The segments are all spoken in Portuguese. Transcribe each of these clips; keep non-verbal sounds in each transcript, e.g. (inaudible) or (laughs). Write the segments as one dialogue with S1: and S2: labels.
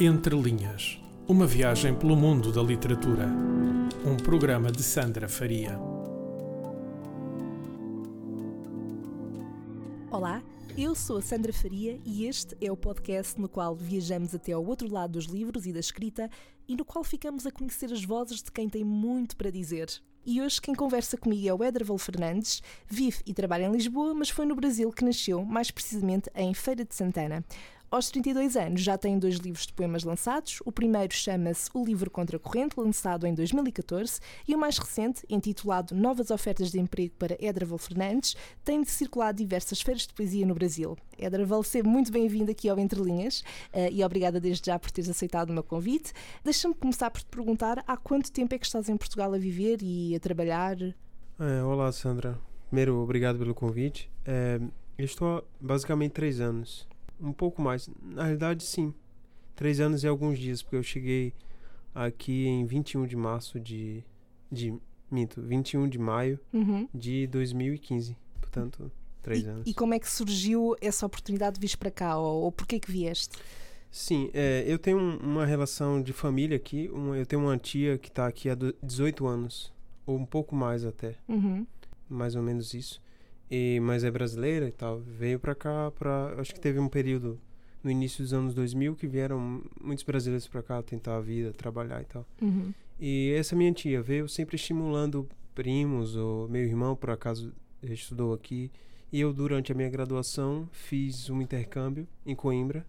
S1: Entre Linhas Uma viagem pelo mundo da literatura. Um programa de Sandra Faria.
S2: Olá, eu sou a Sandra Faria e este é o podcast no qual viajamos até ao outro lado dos livros e da escrita e no qual ficamos a conhecer as vozes de quem tem muito para dizer. E hoje quem conversa comigo é o Edraval Fernandes, vive e trabalha em Lisboa, mas foi no Brasil que nasceu, mais precisamente em Feira de Santana. Aos 32 anos já tem dois livros de poemas lançados. O primeiro chama-se O Livro Contra a Corrente, lançado em 2014, e o mais recente, intitulado Novas Ofertas de Emprego para Edraval Fernandes, tem de circular diversas feiras de poesia no Brasil. Edraval, seja muito bem-vindo aqui ao Entre Linhas uh, e obrigada desde já por teres aceitado o meu convite. Deixa-me começar por te perguntar há quanto tempo é que estás em Portugal a viver e a trabalhar?
S3: É, olá, Sandra. Primeiro, obrigado pelo convite. É, estou há basicamente três anos um pouco mais. Na realidade, sim. Três anos e alguns dias, porque eu cheguei aqui em 21 de março de. de minto, 21 de maio
S2: uhum.
S3: de 2015. Portanto, três
S2: e,
S3: anos.
S2: E como é que surgiu essa oportunidade de vir para cá? Ou, ou porquê que vieste?
S3: Sim, é, eu tenho uma relação de família aqui. Uma, eu tenho uma tia que está aqui há 18 anos, ou um pouco mais até.
S2: Uhum.
S3: Mais ou menos isso e mas é brasileira e tal. Veio para cá para acho que teve um período no início dos anos 2000 que vieram muitos brasileiros para cá tentar a vida, trabalhar e tal.
S2: Uhum.
S3: E essa minha tia veio sempre estimulando primos ou meu irmão por acaso estudou aqui e eu durante a minha graduação fiz um intercâmbio em Coimbra.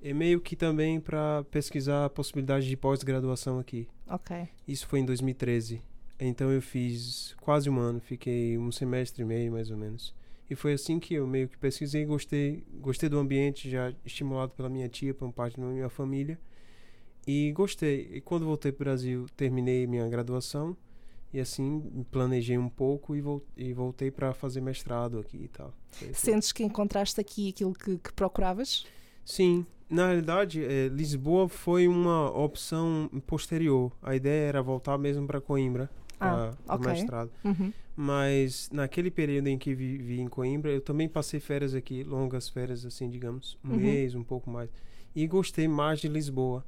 S3: E meio que também para pesquisar a possibilidade de pós-graduação aqui.
S2: Ok.
S3: Isso foi em 2013. Então eu fiz quase um ano, fiquei um semestre e meio mais ou menos. E foi assim que eu meio que pesquisei, gostei, gostei do ambiente, já estimulado pela minha tia, por parte da minha família. E gostei. E quando voltei para o Brasil, terminei minha graduação. E assim, planejei um pouco e, voltei para fazer mestrado aqui e tal.
S2: Assim. Sentes que encontraste aqui aquilo que, que procuravas?
S3: Sim. Na realidade, é, Lisboa foi uma opção posterior. A ideia era voltar mesmo para Coimbra
S2: ah,
S3: para
S2: okay.
S3: mestrado.
S2: Uhum.
S3: Mas naquele período em que vivi em Coimbra, eu também passei férias aqui, longas férias, assim, digamos, um uhum. mês, um pouco mais. E gostei mais de Lisboa.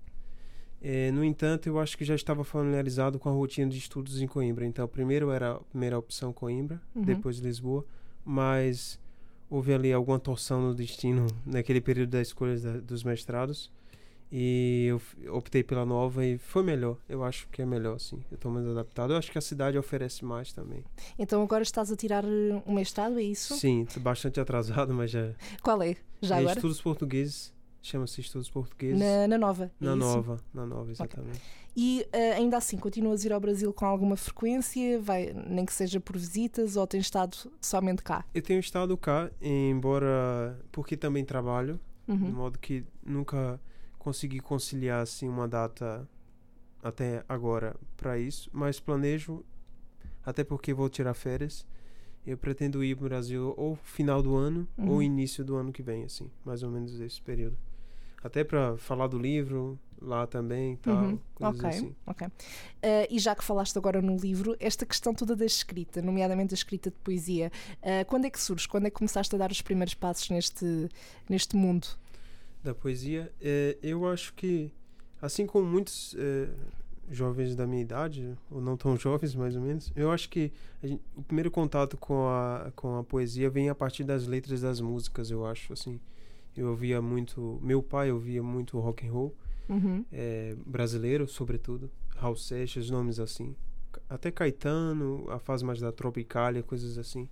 S3: É, no entanto, eu acho que já estava familiarizado com a rotina de estudos em Coimbra. Então, primeiro era a primeira opção Coimbra, uhum. depois Lisboa. Mas houve ali alguma torção no destino naquele período da escolha da, dos mestrados. E eu optei pela nova e foi melhor. Eu acho que é melhor, sim. Eu estou mais adaptado. Eu acho que a cidade oferece mais também.
S2: Então agora estás a tirar eh, um mestrado, é isso?
S3: Sim, bastante atrasado, mas já.
S2: Qual é? Já
S3: é
S2: agora?
S3: Estudos Portugueses. Chama-se Estudos Portugueses.
S2: Na, na Nova.
S3: É na
S2: isso?
S3: Nova, na Nova, exatamente.
S2: Okay. E uh, ainda assim, continuas a ir ao Brasil com alguma frequência? Vai, nem que seja por visitas ou tens estado somente cá?
S3: Eu tenho estado cá, embora. porque também trabalho,
S2: uhum.
S3: de modo que nunca consegui conciliar assim uma data até agora para isso, mas planejo até porque vou tirar férias. Eu pretendo ir para o Brasil ou final do ano uhum. ou início do ano que vem, assim, mais ou menos esse período. Até para falar do livro lá também, tal,
S2: uhum. okay.
S3: assim.
S2: Ok. Uh, e já que falaste agora no livro, esta questão toda da escrita, nomeadamente a escrita de poesia, uh, quando é que surge? Quando é que começaste a dar os primeiros passos neste neste mundo?
S3: Da poesia, é, eu acho que, assim como muitos é, jovens da minha idade, ou não tão (laughs) jovens mais ou menos, eu acho que gente, o primeiro contato com a, com a poesia vem a partir das letras das músicas, eu acho, assim. Eu ouvia muito, meu pai ouvia muito rock and roll,
S2: uhum.
S3: é, brasileiro, sobretudo, Raul Seixas, nomes assim. Até Caetano, a fase mais da Tropicália, coisas assim.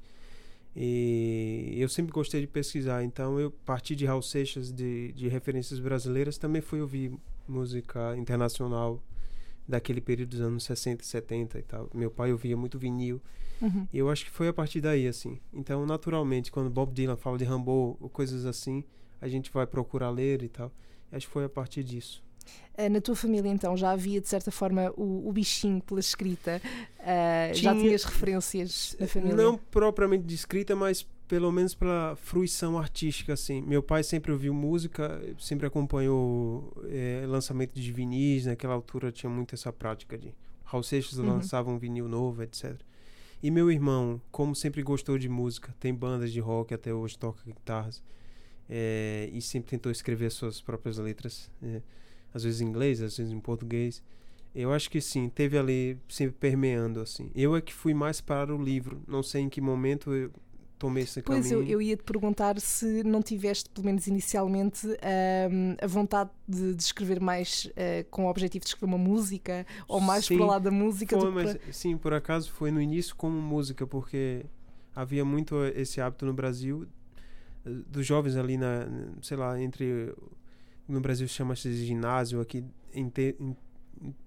S3: E eu sempre gostei de pesquisar, então eu parti de Raul Seixas, de, de referências brasileiras, também fui ouvir música internacional daquele período dos anos 60 e 70 e tal. Meu pai ouvia muito vinil.
S2: Uhum.
S3: E eu acho que foi a partir daí, assim. Então, naturalmente, quando Bob Dylan fala de Rambo ou coisas assim, a gente vai procurar ler e tal. Acho que foi a partir disso.
S2: Eh, na tua família, então, já havia de certa forma o, o bichinho pela escrita? Uh, Tinha, já tinhas referências na família?
S3: Não propriamente de escrita, mas pelo menos pela fruição artística, assim. Meu pai sempre ouviu música, sempre acompanhou é, lançamento de vinis, naquela altura tinha muito essa prática de Raul Seixas uhum. lançava um vinil novo, etc. E meu irmão, como sempre gostou de música, tem bandas de rock até hoje, toca guitarras, é, e sempre tentou escrever suas próprias letras. É. às vezes em inglês, às vezes em português. Eu acho que sim, teve ali sempre permeando assim. Eu é que fui mais para o livro. Não sei em que momento eu tomei esse
S2: pois
S3: caminho.
S2: Pois eu, eu ia te perguntar se não tiveste, pelo menos inicialmente, um, a vontade de, de escrever mais uh, com o objetivo de escrever uma música ou mais
S3: sim,
S2: para lá da música.
S3: Foi, mas, para... Sim, por acaso foi no início como música, porque havia muito esse hábito no Brasil eh, dos jovens ali na, sei lá, entre no Brasil chama-se ginásio, aqui em,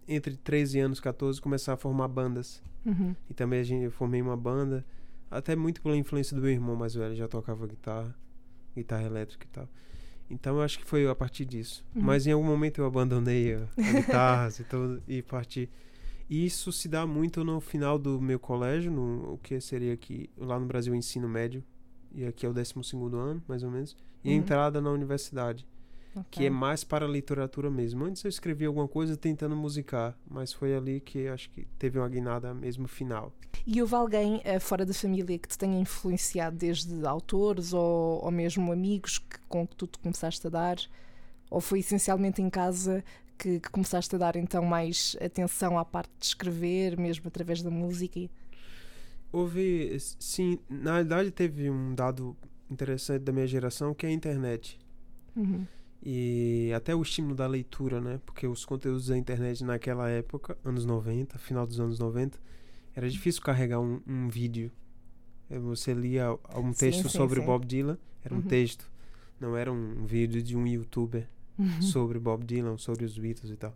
S3: entre 13 anos e 14 começar a formar bandas.
S2: Uhum.
S3: E também a gente, eu formei uma banda, até muito pela influência do meu irmão mais velho, já tocava guitarra, guitarra elétrica e tal. Então eu acho que foi a partir disso. Uhum. Mas em algum momento eu abandonei a, a guitarra (laughs) e, tudo, e parti. E isso se dá muito no final do meu colégio, no, o que seria aqui, lá no Brasil, ensino médio. E aqui é o 12 ano, mais ou menos. E uhum. a entrada na universidade. Okay. Que é mais para a literatura mesmo. Antes eu escrevi alguma coisa tentando musicar, mas foi ali que acho que teve uma guinada mesmo final.
S2: E houve alguém uh, fora da família que te tenha influenciado, desde autores ou, ou mesmo amigos que, com que tu te começaste a dar? Ou foi essencialmente em casa que, que, começaste a dar então mais atenção à parte de escrever, mesmo através da música?
S3: Houve, sim, na verdade teve um dado interessante da minha geração que é a internet.
S2: Uhum.
S3: E até o estímulo da leitura, né? Porque os conteúdos da internet naquela época, anos 90, final dos anos 90, era difícil carregar um, um vídeo. É, você lia um texto sim, sim, sobre sim. Bob Dylan, era um uhum. texto, não era um vídeo de um youtuber uhum. sobre Bob Dylan, sobre os Beatles e tal.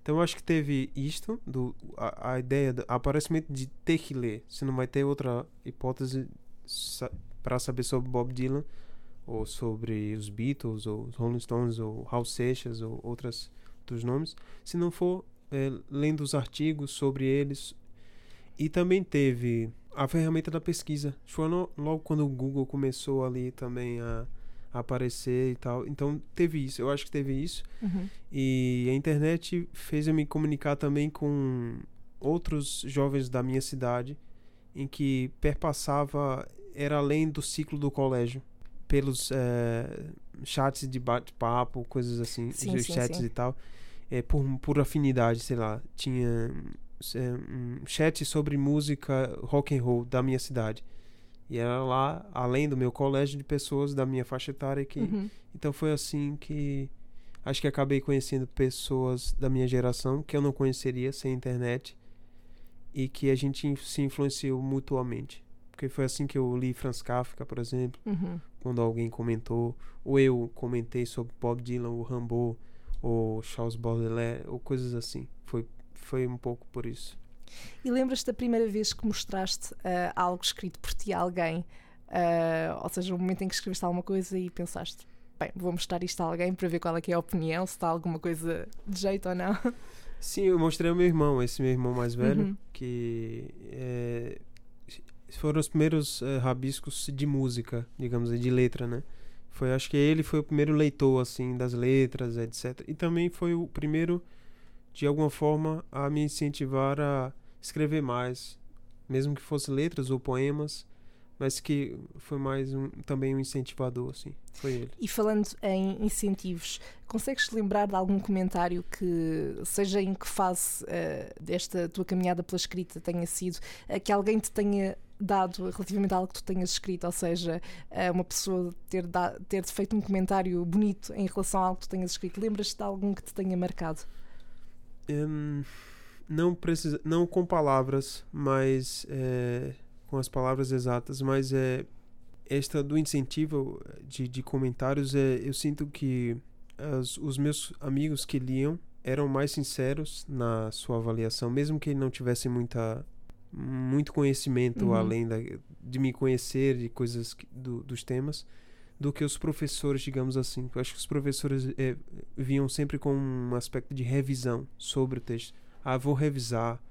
S3: Então eu acho que teve isto, do, a, a ideia, do aparecimento de ter que ler. Você não vai ter outra hipótese sa para saber sobre Bob Dylan ou sobre os Beatles, ou os Rolling Stones, ou Raul Seixas, ou outras dos nomes, se não for é, lendo os artigos sobre eles. E também teve a ferramenta da pesquisa. Foi logo quando o Google começou ali também a, a, aparecer e tal. Então teve isso, eu acho que teve isso.
S2: Uhum.
S3: E a internet fez eu me comunicar também com outros jovens da minha cidade, em que perpassava, era além do ciclo do colégio pelos é, chats de bate-papo, coisas assim, sim, sim, chats sim. e tal, é, por, por afinidade, sei lá, tinha um chat sobre música rock and roll da minha cidade. E era lá, além do meu colégio, de pessoas da minha faixa etária que...
S2: Uhum.
S3: Então foi assim que... Acho que acabei conhecendo pessoas da minha geração que eu não conheceria sem internet e que a gente se influenciou mutuamente. Porque foi assim que eu li Franz Kafka, por exemplo,
S2: uhum.
S3: Quando alguém comentou, ou eu comentei sobre Bob Dylan, o Rambo, ou Charles Baudelaire, ou coisas assim. Foi, foi um pouco por isso.
S2: E lembras-te da primeira vez que mostraste uh, algo escrito por ti a alguém? Uh, ou seja, o momento em que escreveste alguma coisa e pensaste, bem, vou mostrar isto a alguém para ver qual é, é a opinião, se está alguma coisa de jeito ou não.
S3: Sim, eu mostrei ao meu irmão, esse meu irmão mais velho, uhum. que é, foram os primeiros uh, rabiscos de música, digamos, de letra, né? Foi, acho que ele foi o primeiro leitor, assim, das letras, etc. E também foi o primeiro, de alguma forma, a me incentivar a escrever mais, mesmo que fosse letras ou poemas, mas que foi mais um, também um incentivador, assim, foi ele.
S2: E falando em incentivos, consegues lembrar de algum comentário que, seja em que fase uh, desta tua caminhada pela escrita tenha sido, uh, que alguém te tenha dado relativamente a algo que tu tenhas escrito, ou seja, uma pessoa ter, ter feito um comentário bonito em relação a algo que tu tenhas escrito. Lembras-te de algum que te tenha marcado?
S3: Um, não, precisa, não com palavras, mas é, com as palavras exatas, mas é esta do incentivo de, de comentários, é, eu sinto que as, os meus amigos que liam eram mais sinceros na sua avaliação, mesmo que não tivessem muita muito conhecimento uhum. além da, de me conhecer de coisas que, do, dos temas do que os professores, digamos assim. Eu acho que os professores é, vinham sempre com um aspecto de revisão sobre o texto. Ah, vou revisar,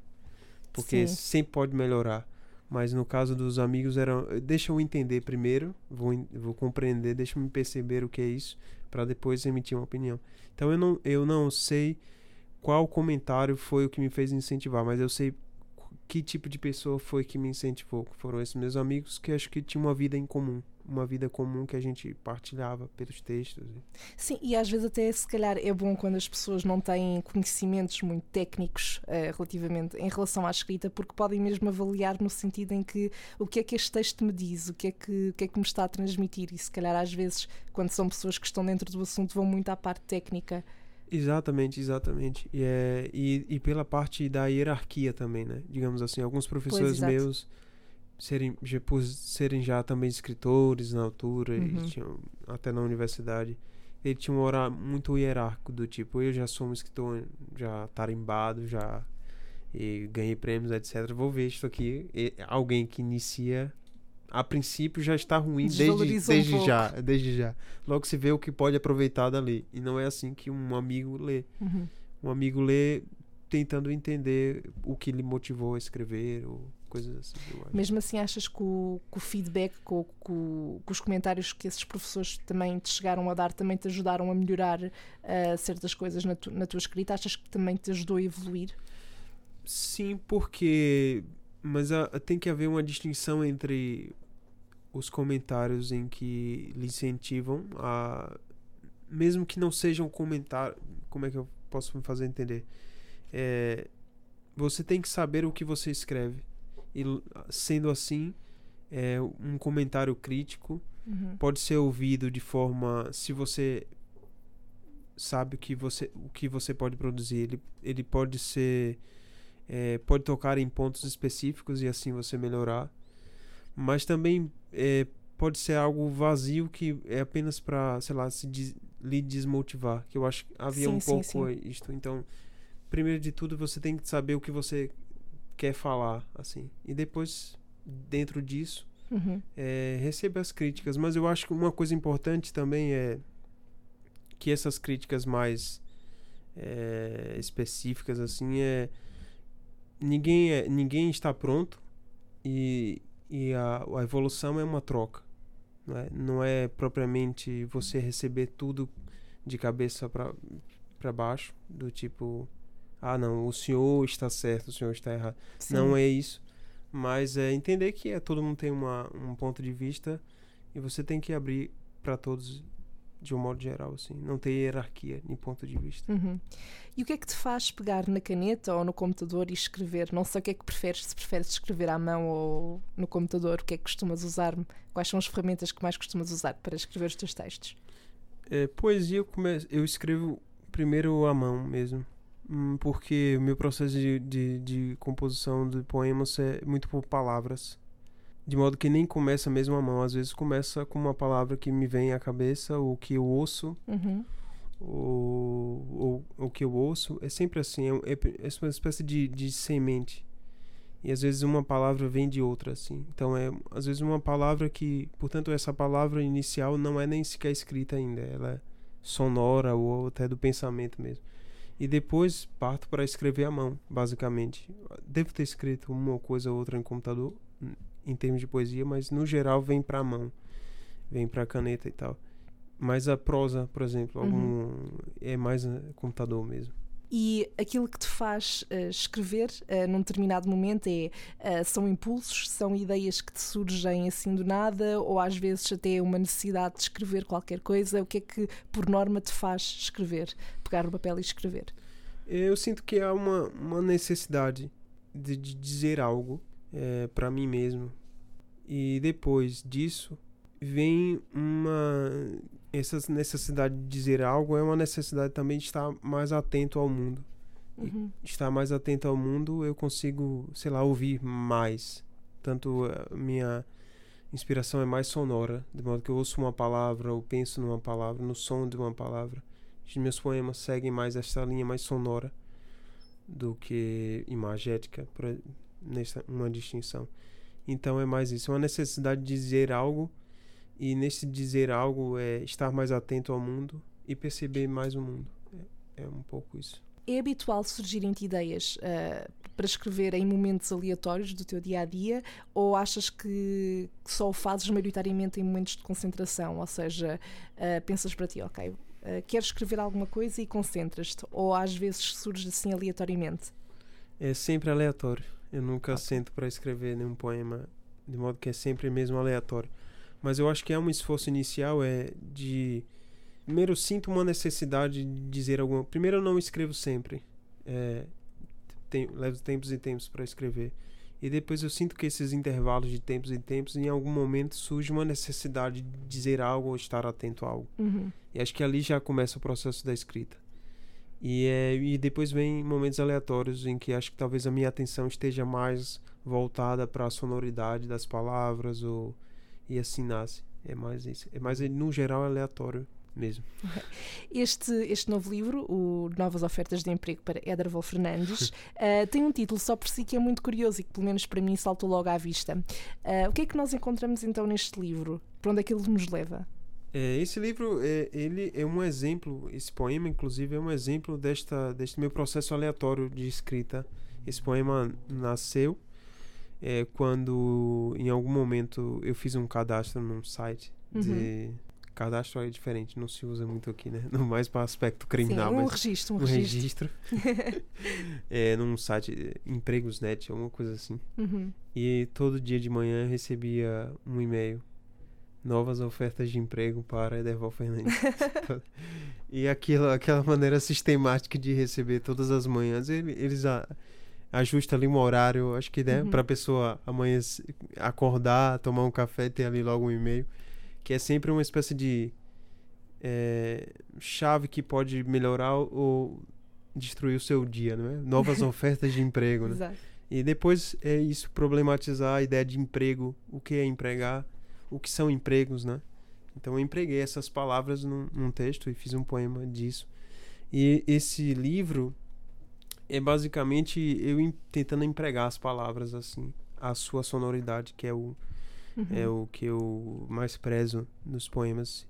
S3: porque Sim. sempre pode melhorar. Mas no caso dos amigos, era deixa eu entender primeiro, vou, vou compreender, deixa eu me perceber o que é isso, para depois emitir uma opinião. Então eu não, eu não sei qual comentário foi o que me fez incentivar, mas eu sei que tipo de pessoa foi que me incentivou? Foram esses meus amigos que acho que tinham uma vida em comum. uma vida comum que a gente partilhava pelos textos.
S2: Sim, e às vezes até se calhar é bom quando as pessoas não têm conhecimentos muito técnicos uh, relativamente em relação à escrita, porque podem mesmo avaliar no sentido em que o que é que este texto me diz, o que é que, o que, é que me está a transmitir, e se calhar às vezes, quando são pessoas que estão dentro do assunto, vão muito à parte técnica.
S3: Exatamente, exatamente. E, é, e, e pela parte da hierarquia também, né? Digamos assim, alguns professores pois, meus serem, já, por serem já também escritores na altura, uhum. e tinham, até na universidade, ele tinha um horário muito hierárquico, do tipo, eu já sou um escritor já tarimbado, já e ganhei prêmios, etc. Vou ver isso aqui. E alguém que inicia, a princípio já está ruim desde, desde um já, desde já. Logo se vê o que pode aproveitar dali. E não é assim que um amigo lê. Uhum. Um amigo lê tentando entender o que lhe motivou a escrever, ou coisas assim.
S2: Mesmo assim, achas que o, que o feedback, que, o, que, os comentários que esses professores também te chegaram a dar também te ajudaram a melhorar uh, certas coisas na, tu, na tua escrita? Achas que também te ajudou a evoluir?
S3: Sim, porque. Mas a, tem que haver uma distinção entre os comentários em que lhe incentivam a. Mesmo que não sejam comentários. Como é que eu posso me fazer entender? É, você tem que saber o que você escreve. E sendo assim, é, um comentário crítico uhum. pode ser ouvido de forma. Se você sabe o que você, o que você pode produzir, ele, ele pode ser. É, pode tocar em pontos específicos e assim você melhorar. Mas também é, pode ser algo vazio que é apenas para, sei lá, se des, lhe desmotivar. Que eu acho que havia sim, um sim, pouco sim. isto. Então, primeiro de tudo, você tem que saber o que você quer falar, assim. E depois, dentro disso, uhum. é, receba as críticas. Mas eu acho que uma coisa importante também é que essas críticas mais é, específicas, assim, é ninguém, é, ninguém está pronto e, e a, a evolução é uma troca. Não é, não é propriamente você receber tudo de cabeça para baixo, do tipo ah, não, o senhor está certo, o senhor está errado. Sim. Não é isso. Mas é entender que é, todo mundo tem uma, um ponto de vista e você tem que abrir para todos de um modo geral, assim. Não tem hierarquia nem ponto de vista.
S2: Uhum. E o que é que te faz pegar na caneta ou no computador e escrever? Não sei o que é que preferes, se preferes escrever à mão ou no computador, o que é que costumas usar? Quais são as ferramentas que mais costumas usar para escrever os teus textos?
S3: É, poesia eu, come... eu escrevo primeiro à mão mesmo. Hum, porque o meu processo de, de, de, composição de poemas é muito por palavras. De modo que nem começa mesmo a mão. Às vezes começa com uma palavra que me vem à cabeça, ou que eu ouço, uhum. Ou, ou, que eu ouço. É sempre assim, é, é, é uma espécie de, de semente. E às vezes uma palavra vem de outra, assim. Então é, às vezes, uma palavra que, portanto, essa palavra inicial não é nem sequer escrita ainda. Ela é sonora ou até do pensamento mesmo e depois parto para escrever à mão, basicamente. Devo ter escrito uma coisa ou outra em computador, em termos de poesia, mas no geral vem para a mão, vem para a caneta e tal. Mas a prosa, por exemplo, uhum. algum, é mais computador mesmo.
S2: E aquilo que te faz uh, escrever uh, num determinado momento é uh, são impulsos, são ideias que te surgem assim do nada, ou às vezes até uma necessidade de escrever qualquer coisa. O que é que por norma te faz escrever? Pegar o papel e escrever?
S3: Eu sinto que há uma, uma necessidade de, de dizer algo é, para mim mesmo. E depois disso vem uma essa necessidade de dizer algo é uma necessidade também de estar mais atento ao mundo. Uhum. estar mais atento ao mundo, eu consigo, sei lá, ouvir mais. Tanto a minha inspiração é mais sonora, de modo que eu ouço uma palavra, ou penso numa palavra, no som de uma palavra. Os meus poemas seguem mais esta linha mais sonora do que imagética, nessa uma distinção. Então é mais isso, é uma necessidade de dizer algo e nesse dizer algo é estar mais atento ao mundo e perceber mais o mundo. É, é um pouco isso.
S2: É habitual surgirem-te ideias uh, para escrever em momentos aleatórios do teu dia a dia ou achas que só o fazes maioritariamente em momentos de concentração? Ou seja, uh, pensas para ti, ok, uh, queres escrever alguma coisa e concentras-te? Ou às vezes surge assim aleatoriamente?
S3: É sempre aleatório. Eu nunca okay. sento para escrever nenhum poema, de modo que é sempre mesmo aleatório Mas eu acho que é um esforço inicial é de primeiro sinto uma necessidade de dizer alguma. Primeiro eu não escrevo sempre, é, tem, levo tempos e tempos para escrever. E depois eu sinto que esses intervalos de tempos e tempos, em algum momento surge uma necessidade de dizer algo ou estar atento a algo.
S2: Uhum.
S3: E acho que ali já começa o processo da escrita. E, é, e depois vem momentos aleatórios em que acho que talvez a minha atenção esteja mais voltada para a sonoridade das palavras ou e assim nasce. É mais isso. É mais no geral aleatório mesmo.
S2: Este, este novo livro, o Novas Ofertas de Emprego para Ederval Fernandes, uh, (laughs) tem um título só por si que é muito curioso e que, pelo menos para mim, saltou logo à vista. Uh, o que é que nós encontramos então neste livro? Para onde é que ele nos leva?
S3: É, esse livro é, ele é um exemplo, esse poema, inclusive, é um exemplo desta, deste meu processo aleatório de escrita. Esse poema nasceu é, quando, em algum momento, eu fiz um cadastro num site de
S2: Uhum.
S3: cadastro é diferente, não se usa muito aqui, né? (laughs) No mais para aspecto criminal,
S2: Sim, um
S3: mas
S2: registro, um,
S3: um
S2: registro.
S3: registro. (laughs) é, num site eh, empregos.net, alguma coisa assim.
S2: Uhum.
S3: E todo dia de manhã eu recebia um e-mail. Novas ofertas de emprego para Ederval Fernandes. (laughs) e aquilo, aquela maneira sistemática de receber todas as manhãs, ele- eles a, ajustam ali um horário, acho que né,
S2: Uhum.
S3: para a pessoa amanhã acordar, tomar um café e ter ali logo um e-mail. Que é sempre uma espécie de é, chave que pode melhorar ou destruir o seu dia, não é? Novas (laughs) ofertas de emprego, né?
S2: Exato.
S3: E depois é isso, problematizar a ideia de emprego, o que é empregar, o que são empregos, né? Então eu empreguei essas palavras num, num texto e fiz um poema disso. E esse livro é basicamente eu em- tentando empregar as palavras assim, a sua sonoridade, que é o,
S2: Uhum.
S3: é o que eu mais prezo nos poemas.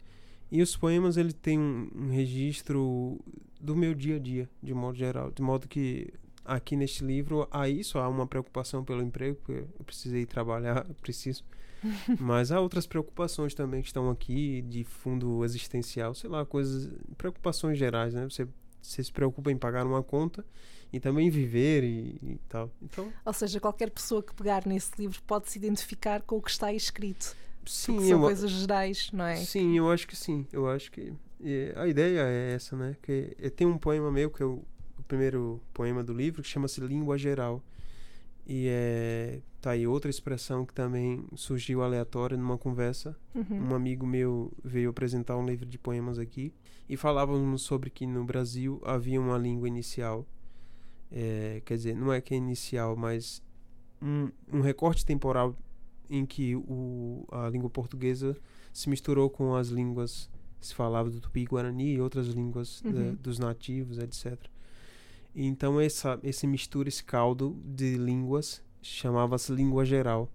S3: E os poemas ele tem um, um registro do meu dia a dia, de modo geral, de modo que aqui neste livro há isso, há uma preocupação pelo emprego, porque eu precisei trabalhar, (laughs) preciso. (laughs) Mas há outras preocupações também que estão aqui de fundo existencial, sei lá, coisas, preocupações gerais, né? Você, você se preocupa em pagar uma conta e também viver e, e tal. Então,
S2: Ou seja, qualquer pessoa que pegar nesse livro pode se identificar com o que está aí escrito.
S3: sim,
S2: são
S3: eu,
S2: coisas gerais, não é?
S3: Sim, eu acho que sim. Eu acho que é, a ideia é essa, né? Que é, tem um poema meu que é o, o primeiro poema do livro que chama-se Língua Geral. E é tá aí outra expressão que também surgiu aleatória numa conversa.
S2: Uhum.
S3: Um amigo meu veio apresentar um livro de poemas aqui e falávamos sobre que no Brasil havia uma língua inicial. É, quer dizer, não é que é inicial, mas um, um recorte temporal em que o, a língua portuguesa se misturou com as línguas se falava do tupi-guarani e outras línguas da-
S2: Uhum.
S3: dos nativos, etc. Então essa esse mistura, esse caldo de línguas chamava-se língua geral.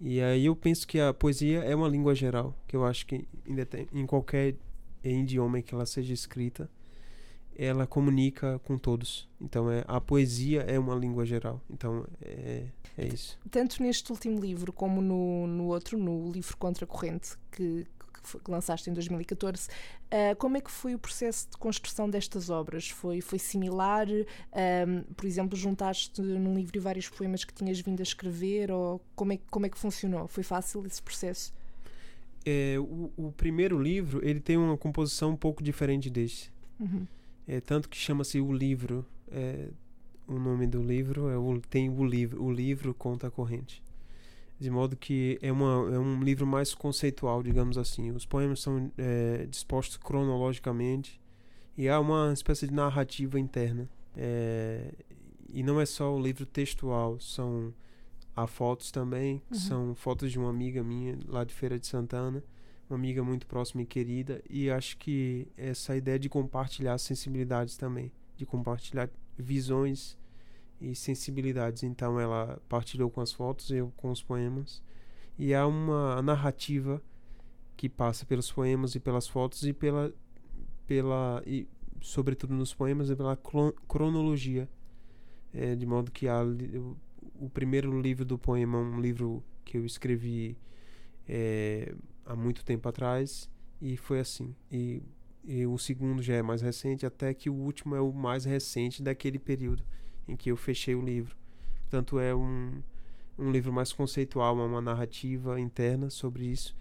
S3: E aí eu penso que a poesia é uma língua geral, que eu acho que tem, em qualquer idioma em que ela seja escrita, ela comunica com todos. Então é a poesia é uma língua geral. Então é, é isso.
S2: Tanto neste último livro como no, no outro, no livro Contra a Corrente, que, que, lançaste em 2014, ah, como é que foi o processo de construção destas obras? Foi, foi similar? Por exemplo, juntaste num livro vários poemas que tinhas vindo a escrever? Ou como é, que- como é que funcionou? Foi fácil esse processo?
S3: É, o, o primeiro livro ele tem uma composição um pouco diferente deste.
S2: Uhum.
S3: É, tanto que chama-se o livro. É, o nome do livro é o, tem o livro, o livro conta a corrente. De modo que é, uma, é um livro mais conceitual, digamos assim. Os poemas são é, dispostos cronologicamente e há uma espécie de narrativa interna. É, e não é só o livro textual, são há fotos também, que
S2: Uhum.
S3: são fotos de uma amiga minha lá de Feira de Santana, uma amiga muito próxima e querida, e acho que essa ideia de compartilhar sensibilidades também, de compartilhar visões e sensibilidades. Então ela partilhou com as fotos, eu com os poemas, e há uma narrativa que passa pelos poemas e pelas fotos e pela pela e sobretudo nos poemas e pela cronologia É, de modo que há o, primeiro livro do poema um livro que eu escrevi é, há muito tempo atrás e foi assim e, e o segundo já é mais recente até que o último é o mais recente daquele período em que eu fechei o livro portanto é um um livro mais conceitual, uma narrativa interna sobre isso.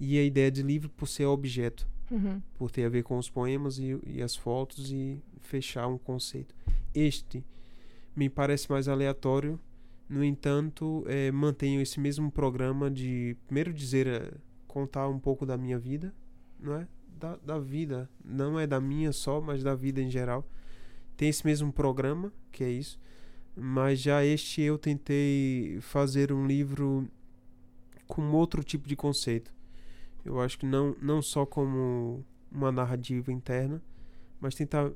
S3: E a ideia de livro por ser objeto,
S2: Uhum.
S3: por ter a ver com os poemas e, e as fotos e fechar um conceito. Este me parece mais aleatório, no entanto, é, mantenho esse mesmo programa de, primeiro, dizer, é, contar um pouco da minha vida, não é? Da, da vida, não é da minha só, mas da vida em geral. Tem esse mesmo programa, que é isso, mas já este eu tentei fazer um livro com outro tipo de conceito. Eu acho que não, não só como uma narrativa interna, mas tentar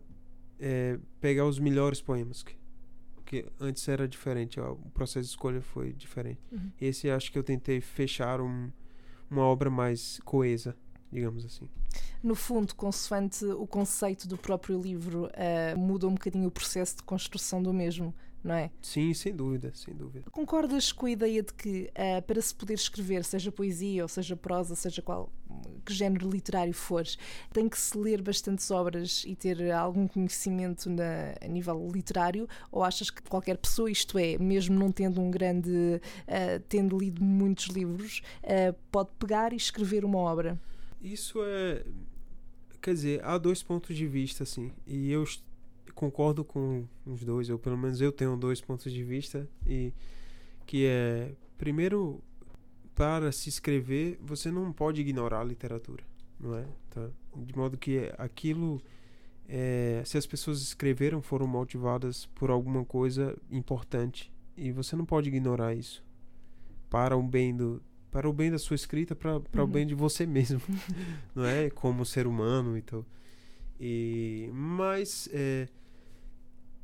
S3: é, pegar os melhores poemas. Que, que antes era diferente, ó, o processo de escolha foi diferente.
S2: Uhum.
S3: Esse acho que eu tentei fechar um, uma obra mais coesa, digamos assim.
S2: No fundo, consoante o conceito do próprio livro, ah, muda um bocadinho o processo de construção do mesmo, não é?
S3: Sim, sem dúvida, sem dúvida.
S2: Concordas com a ideia de que ah, para se poder escrever, seja poesia ou seja prosa, seja qual que género literário for, tem que se ler bastantes obras e ter algum conhecimento na, a nível literário? Ou achas que qualquer pessoa, isto é, mesmo não tendo um grande, ah, tendo lido muitos livros, pode pegar e escrever uma obra?
S3: Isso é. Quer dizer, há dois pontos de vista, assim. E eu concordo com os dois, ou pelo menos eu tenho dois pontos de vista. E que é. Primeiro, para se escrever, você não pode ignorar a literatura, não é? Tá? De modo que aquilo. é, se as pessoas escreveram, foram motivadas por alguma coisa importante. E você não pode ignorar isso. Para o bem do, para o bem da sua escrita, para para o
S2: Uhum.
S3: bem de você mesmo, (laughs) (laughs) não é? Como ser humano e tal. E mas é,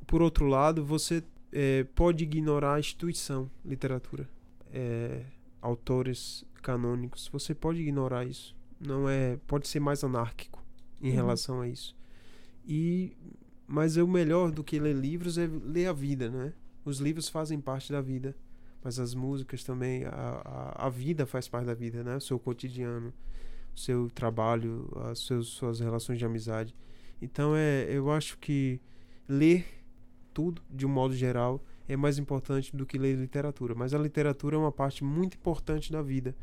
S3: por outro lado, você é, pode ignorar a instituição literatura, é, autores canônicos. Você pode ignorar isso. Não é, pode ser mais anárquico em
S2: Uhum.
S3: relação a isso. E mas é o melhor do que ler livros é ler a vida, né? Os livros fazem parte da vida mas as músicas também, a, a, a vida faz parte da vida, né? O seu cotidiano, o seu trabalho, as seus, suas relações de amizade. Então, é, eu acho que ler tudo, de um modo geral, é mais importante do que ler literatura. Mas a literatura é uma parte muito importante da vida.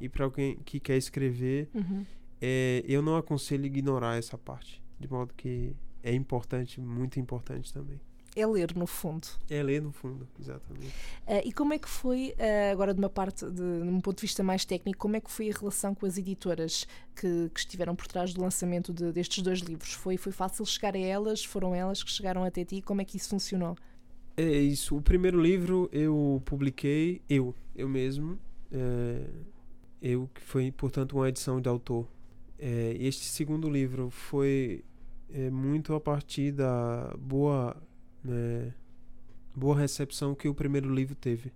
S3: E para alguém que quer escrever,
S2: Uhum.
S3: é, eu não aconselho ignorar essa parte. De modo que é importante, muito importante também.
S2: É ler, no fundo.
S3: É ler no fundo, exatamente.
S2: Ah, e como é que foi, ah, agora de uma parte, de, de um ponto de vista mais técnico, como é que foi a relação com as editoras que, que estiveram por trás do lançamento de- destes dois livros? Foi, foi fácil chegar a elas? Foram elas que chegaram até ti? Como é que isso funcionou?
S3: É isso. O primeiro livro eu publiquei, eu, eu mesmo. é, eu, que foi, portanto, uma edição de autor. É, este segundo livro foi é, muito a partir da boa, né, boa recepção que o primeiro livro teve.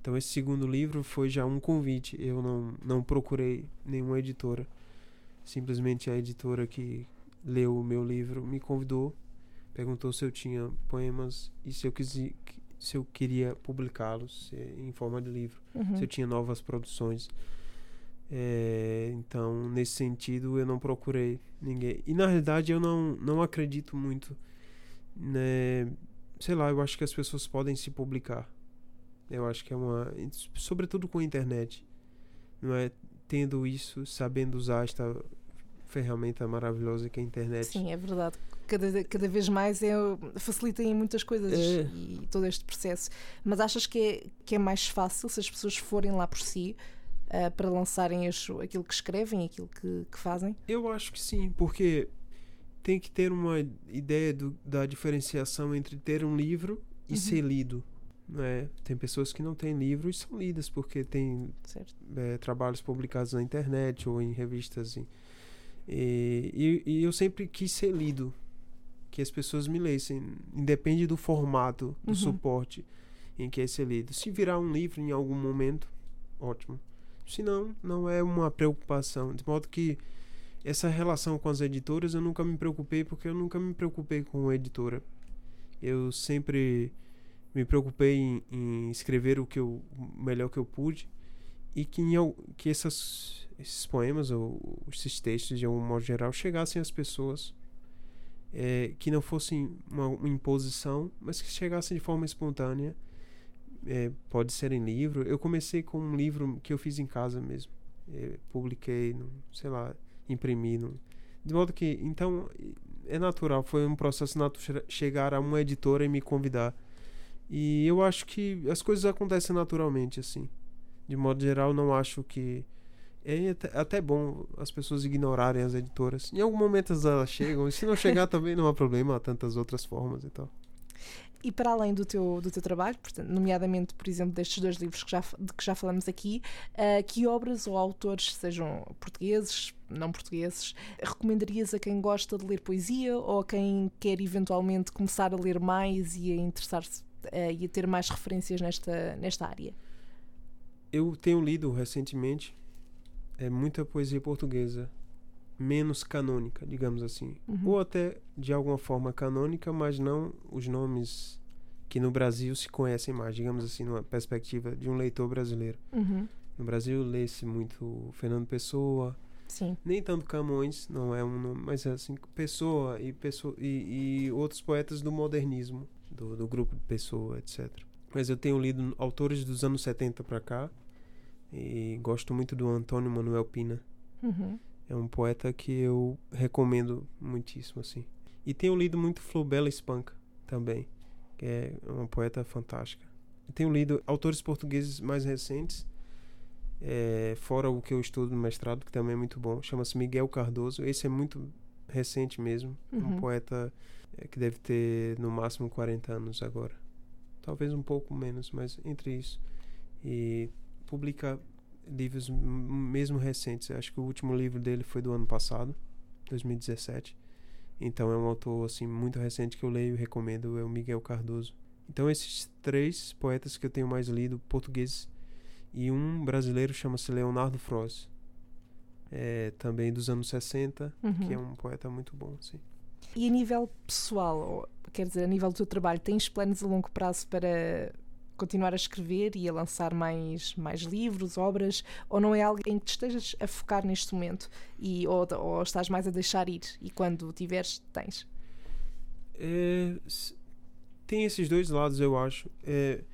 S3: Então, esse segundo livro foi já um convite. Eu não, não procurei nenhuma editora. Simplesmente a editora que leu o meu livro me convidou perguntou se eu tinha poemas e se eu, quisi, se eu queria publicá-los em forma de livro,
S2: Uhum.
S3: se eu tinha novas produções. É, então, nesse sentido, eu não procurei ninguém. E na realidade, eu não, não acredito muito, né? Sei lá, eu acho que as pessoas podem se publicar. Eu acho que é uma. Sobretudo com a internet. Não é? Tendo isso, sabendo usar esta ferramenta maravilhosa que é a internet.
S2: Sim, é verdade. Cada, cada vez mais é, facilita em muitas coisas
S3: É.
S2: e todo este processo. Mas achas que é, que é mais fácil se as pessoas forem lá por si ah, para lançarem aquilo que escrevem, aquilo que, que fazem?
S3: Eu acho que sim, porque tem que ter uma ideia do- da diferenciação entre ter um livro e
S2: Uhum.
S3: ser lido. Né? Tem pessoas que não têm livro e são lidas porque tem é, trabalhos publicados na internet ou em revistas. E, e, e eu sempre quis ser lido, que as pessoas me lessem, independe do formato, do
S2: Uhum.
S3: suporte em que é ser lido. Se virar um livro em algum momento, ótimo. Se não, não é uma preocupação. De modo que essa relação com as editoras eu nunca me preocupei, porque eu nunca me preocupei com a editora. Eu sempre me preocupei em, em escrever o que eu, o melhor que eu pude e que, em que essas, esses poemas ou esses textos, de algum modo geral, chegassem às pessoas. eh, que não fossem uma, uma imposição, mas que chegassem de forma espontânea é, pode ser em livro. Eu comecei com um livro que eu fiz em casa mesmo. É, publiquei, no, sei lá, imprimi. No, de modo que, então, é natural, foi um processo natural chegar a uma editora e me convidar. E eu acho que as coisas acontecem naturalmente, assim. De modo geral, não acho que. É até, até bom as pessoas ignorarem as editoras. Em algum momento elas chegam, e se não chegar (laughs) também não há problema, há tantas outras formas e tal.
S2: E para além do teu, do teu trabalho, portanto, nomeadamente, por exemplo, destes dois livros que já, de que já falamos aqui, uh, que obras ou autores, sejam portugueses, não portugueses, recomendarias a quem gosta de ler poesia ou a quem quer eventualmente começar a ler mais e a interessar-se uh, e a ter mais referências nesta, nesta área?
S3: Eu tenho lido recentemente é, muita poesia portuguesa menos canônica, digamos assim. Uhum. Ou até de alguma forma canônica, mas não os nomes que no Brasil se conhecem mais, digamos assim, numa perspectiva de um leitor brasileiro.
S2: Uhum.
S3: No Brasil lê-se muito Fernando Pessoa.
S2: Sim.
S3: Nem tanto Camões, não é um nome, mas é assim, Pessoa e, Pessoa, e, e outros poetas do modernismo, do, do grupo de Pessoa, etc. Mas eu tenho lido autores dos anos 70 para cá e gosto muito do Antônio Manuel Pina.
S2: Uhum.
S3: É um poeta que eu recomendo muitíssimo, assim. E tenho lido muito Flobela Espanca também, que é uma poeta fantástica. tenho lido autores portugueses mais recentes, é, fora o que eu estudo no mestrado, que também é muito bom. Chama-se Miguel Cardoso. Esse é muito recente mesmo.
S2: Uhum.
S3: Um poeta é, que deve ter no máximo 40 anos agora. Talvez um pouco menos, mas entre isso. E publica livros mesmo recentes. Acho que o último livro dele foi do ano passado, 2017. Então é um autor assim muito recente que eu leio e recomendo, é o Miguel Cardoso. Então esses três poetas que eu tenho mais lido, portugueses, e um brasileiro chama-se Leonardo Froz. É, também dos anos 60,
S2: uhum.
S3: que é um poeta muito bom, sim.
S2: E a nível pessoal, quer dizer, a nível do teu trabalho, tens planos a longo prazo para continuar a escrever e a lançar mais, mais livros, obras, ou não é algo em que te estejas a focar neste momento e, ou, ou estás mais a deixar ir e quando tiveres, tens?
S3: É, tem esses dois lados, eu acho. É,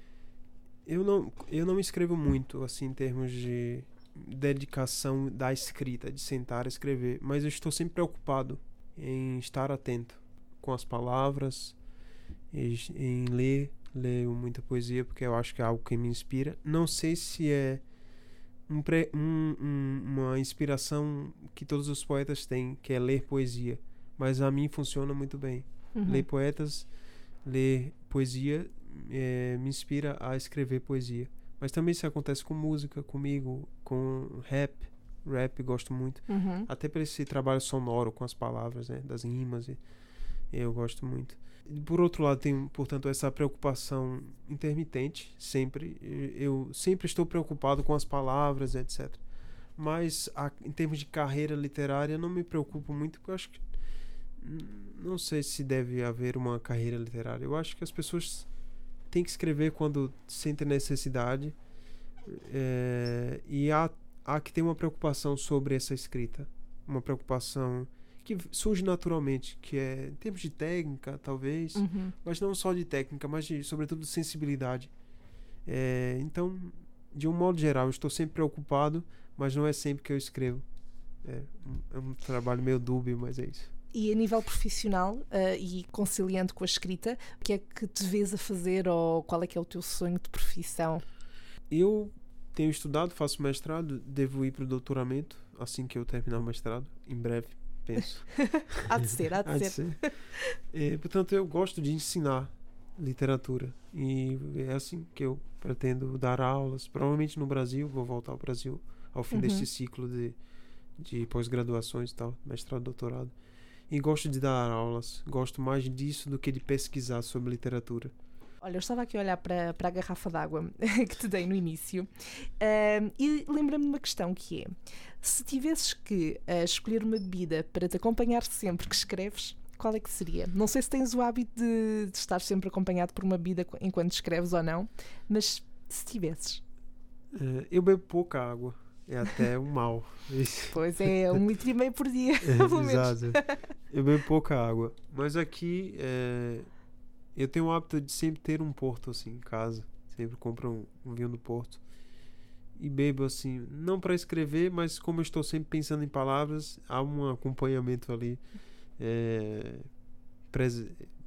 S3: eu, não, eu não escrevo muito, assim, em termos de dedicação da escrita, de sentar a escrever, mas eu estou sempre preocupado em estar atento com as palavras, em ler leio muita poesia porque eu acho que é algo que me inspira. Não sei se é um pré, um, um, uma inspiração que todos os poetas têm, que é ler poesia, mas a mim funciona muito bem.
S2: Uhum.
S3: Ler poetas, ler poesia é, me inspira a escrever poesia. Mas também isso acontece com música, comigo, com rap. Rap gosto muito.
S2: Uhum.
S3: Até para esse trabalho sonoro com as palavras, né, das rimas. Eu gosto muito. Por outro lado, tenho, portanto, essa preocupação intermitente, sempre. Eu sempre estou preocupado com as palavras, etc. Mas, a, em termos de carreira literária, não me preocupo muito, porque eu acho que. Não sei se deve haver uma carreira literária. Eu acho que as pessoas têm que escrever quando sentem necessidade. É, e há, há que ter uma preocupação sobre essa escrita. Uma preocupação que surge naturalmente, que é em termos de técnica, talvez,
S2: uhum.
S3: mas não só de técnica, mas de, sobretudo de sensibilidade. É, então, de um modo geral, eu estou sempre preocupado, mas não é sempre que eu escrevo. É, é um trabalho meio dúbio, mas é isso.
S2: E a nível profissional uh, e conciliando com a escrita, o que é que te vês a fazer ou qual é que é o teu sonho de profissão?
S3: Eu tenho estudado, faço mestrado, devo ir para o doutoramento assim que eu terminar o mestrado, em breve penso. (laughs)
S2: há de ser, há de, (laughs)
S3: há
S2: ser.
S3: de ser. É, portanto, eu gosto de ensinar literatura e é assim que eu pretendo dar aulas. Provavelmente no Brasil, vou voltar ao Brasil ao fim uhum. deste ciclo de, de pós-graduações e tal, mestrado, doutorado. E gosto de dar aulas. Gosto mais disso do que de pesquisar sobre literatura.
S2: Olha, eu estava aqui a olhar para, para a garrafa d'água (laughs) que te dei no início uh, e lembra-me de uma questão que é: se tivesses que uh, escolher uma bebida para te acompanhar sempre que escreves, qual é que seria? Não sei se tens o hábito de, de estar sempre acompanhado por uma bebida enquanto escreves ou não, mas se tivesses.
S3: Uh, eu bebo pouca água. É até um mal.
S2: Pois é, um litro e meio por dia, (laughs) é, pelo menos.
S3: Exato. Eu bebo pouca água. Mas aqui é, eu tenho o hábito de sempre ter um porto assim em casa. Sempre compro um, um vinho do Porto e bebo assim, não para escrever, mas como eu estou sempre pensando em palavras, há um acompanhamento ali é,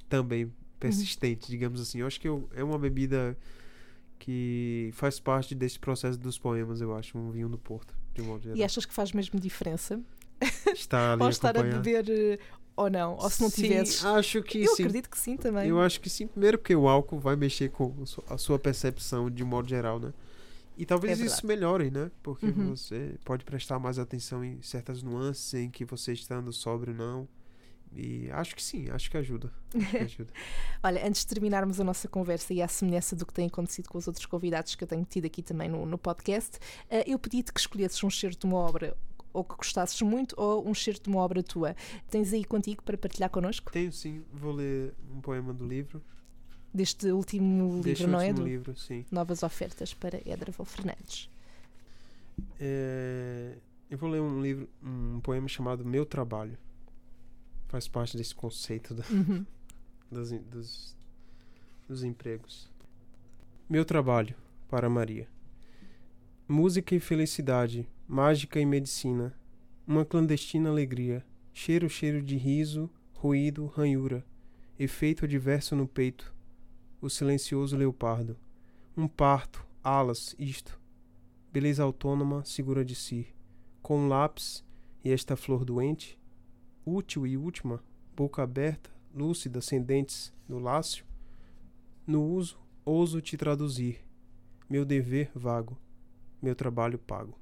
S3: também persistente, uhum. digamos assim. Eu acho que eu, é uma bebida que faz parte desse processo dos poemas, eu acho, um vinho do Porto, de modo geral.
S2: E achas que faz mesmo diferença?
S3: Está ali
S2: ou estar a beber eh, ou não, ou se não
S3: sim,
S2: tivesses.
S3: acho que
S2: eu
S3: sim.
S2: acredito que sim também.
S3: Eu acho que sim, primeiro porque o álcool vai mexer com a sua percepção de modo geral, né? E talvez
S2: É
S3: isso melhore, né? Porque
S2: Uhum.
S3: você pode prestar mais atenção em certas nuances em que você estando sóbrio não. E acho que sim, acho que ajuda. Acho que ajuda. (laughs)
S2: Olha, antes de terminarmos a nossa conversa e à semelhança do que tem acontecido com os outros convidados que eu tenho tido aqui também no, no podcast, eh, eu pedi-te que escolhesses um certo de uma obra ou que gostasses muito ou um certo de uma obra tua. Tens aí contigo para partilhar connosco?
S3: Tenho sim, vou ler um poema do livro.
S2: Deste último
S3: Deste
S2: livro, não é?
S3: último
S2: Do
S3: livro, sim.
S2: Novas Ofertas para Edraval Fernandes.
S3: É, eu vou ler um livro, um poema chamado Meu Trabalho. Faz parte desse conceito da,
S2: Uhum. (laughs)
S3: das dos, dos empregos. Meu trabalho para Maria. Música e felicidade, mágica e medicina, uma clandestina alegria, cheiro, cheiro de riso, ruído, ranhura, efeito adverso no peito, o silencioso leopardo, um parto, alas, isto, beleza autônoma, segura de si, com um lápis e esta flor doente, útil e última, boca aberta, lúcida, sem dentes, no lácio, no uso, ouso te traduzir, meu dever vago, meu trabalho pago.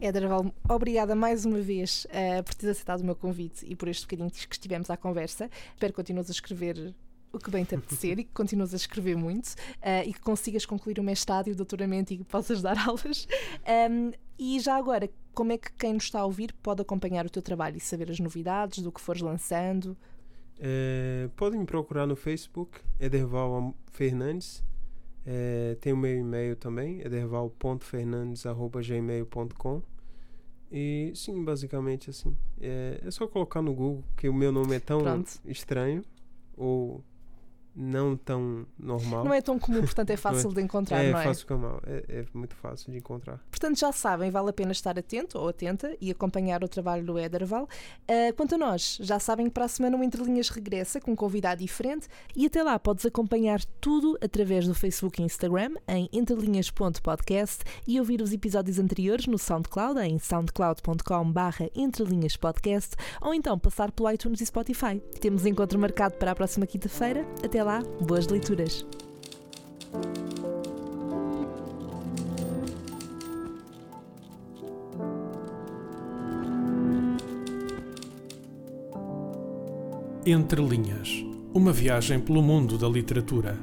S2: Edraval, obrigada mais uma vez eh, por teres aceitado o meu convite e por este bocadinho que estivemos à conversa. Espero que continues a escrever o que bem te apetecer (laughs) e que continues a escrever muito eh, e que consigas concluir o mestrado e o doutoramento e que possas dar (laughs) aulas. Um, e já agora, como é que quem nos está a ouvir pode acompanhar o teu trabalho e saber as novidades do que fores lançando?
S3: É, podem me procurar no Facebook, Ederval Fernandes. É, tem o meu e-mail também, ederval.fernandes.gmail.com E sim, basicamente assim. É, é só colocar no Google que o meu nome é tão
S2: Pronto.
S3: estranho ou não tão normal.
S2: Não é tão comum, portanto é fácil de encontrar,
S3: é
S2: não é?
S3: fácil camar, é, é muito fácil de encontrar.
S2: Portanto, já sabem, vale a pena estar atento ou atenta e acompanhar o trabalho do Ederval. Ah, quanto a nós, já sabem que para a semana o Entre Linhas regressa com um convidado diferente e até lá podes acompanhar tudo através do Facebook e Instagram em entrelinhas.podcast e ouvir os episódios anteriores no SoundCloud em soundcloud.com barra entrelinhaspodcast ou então passar pelo iTunes e Spotify. Temos encontro marcado para a próxima quinta-feira. Até lá, boas leituras.
S1: Entre Linhas Uma viagem pelo mundo da literatura.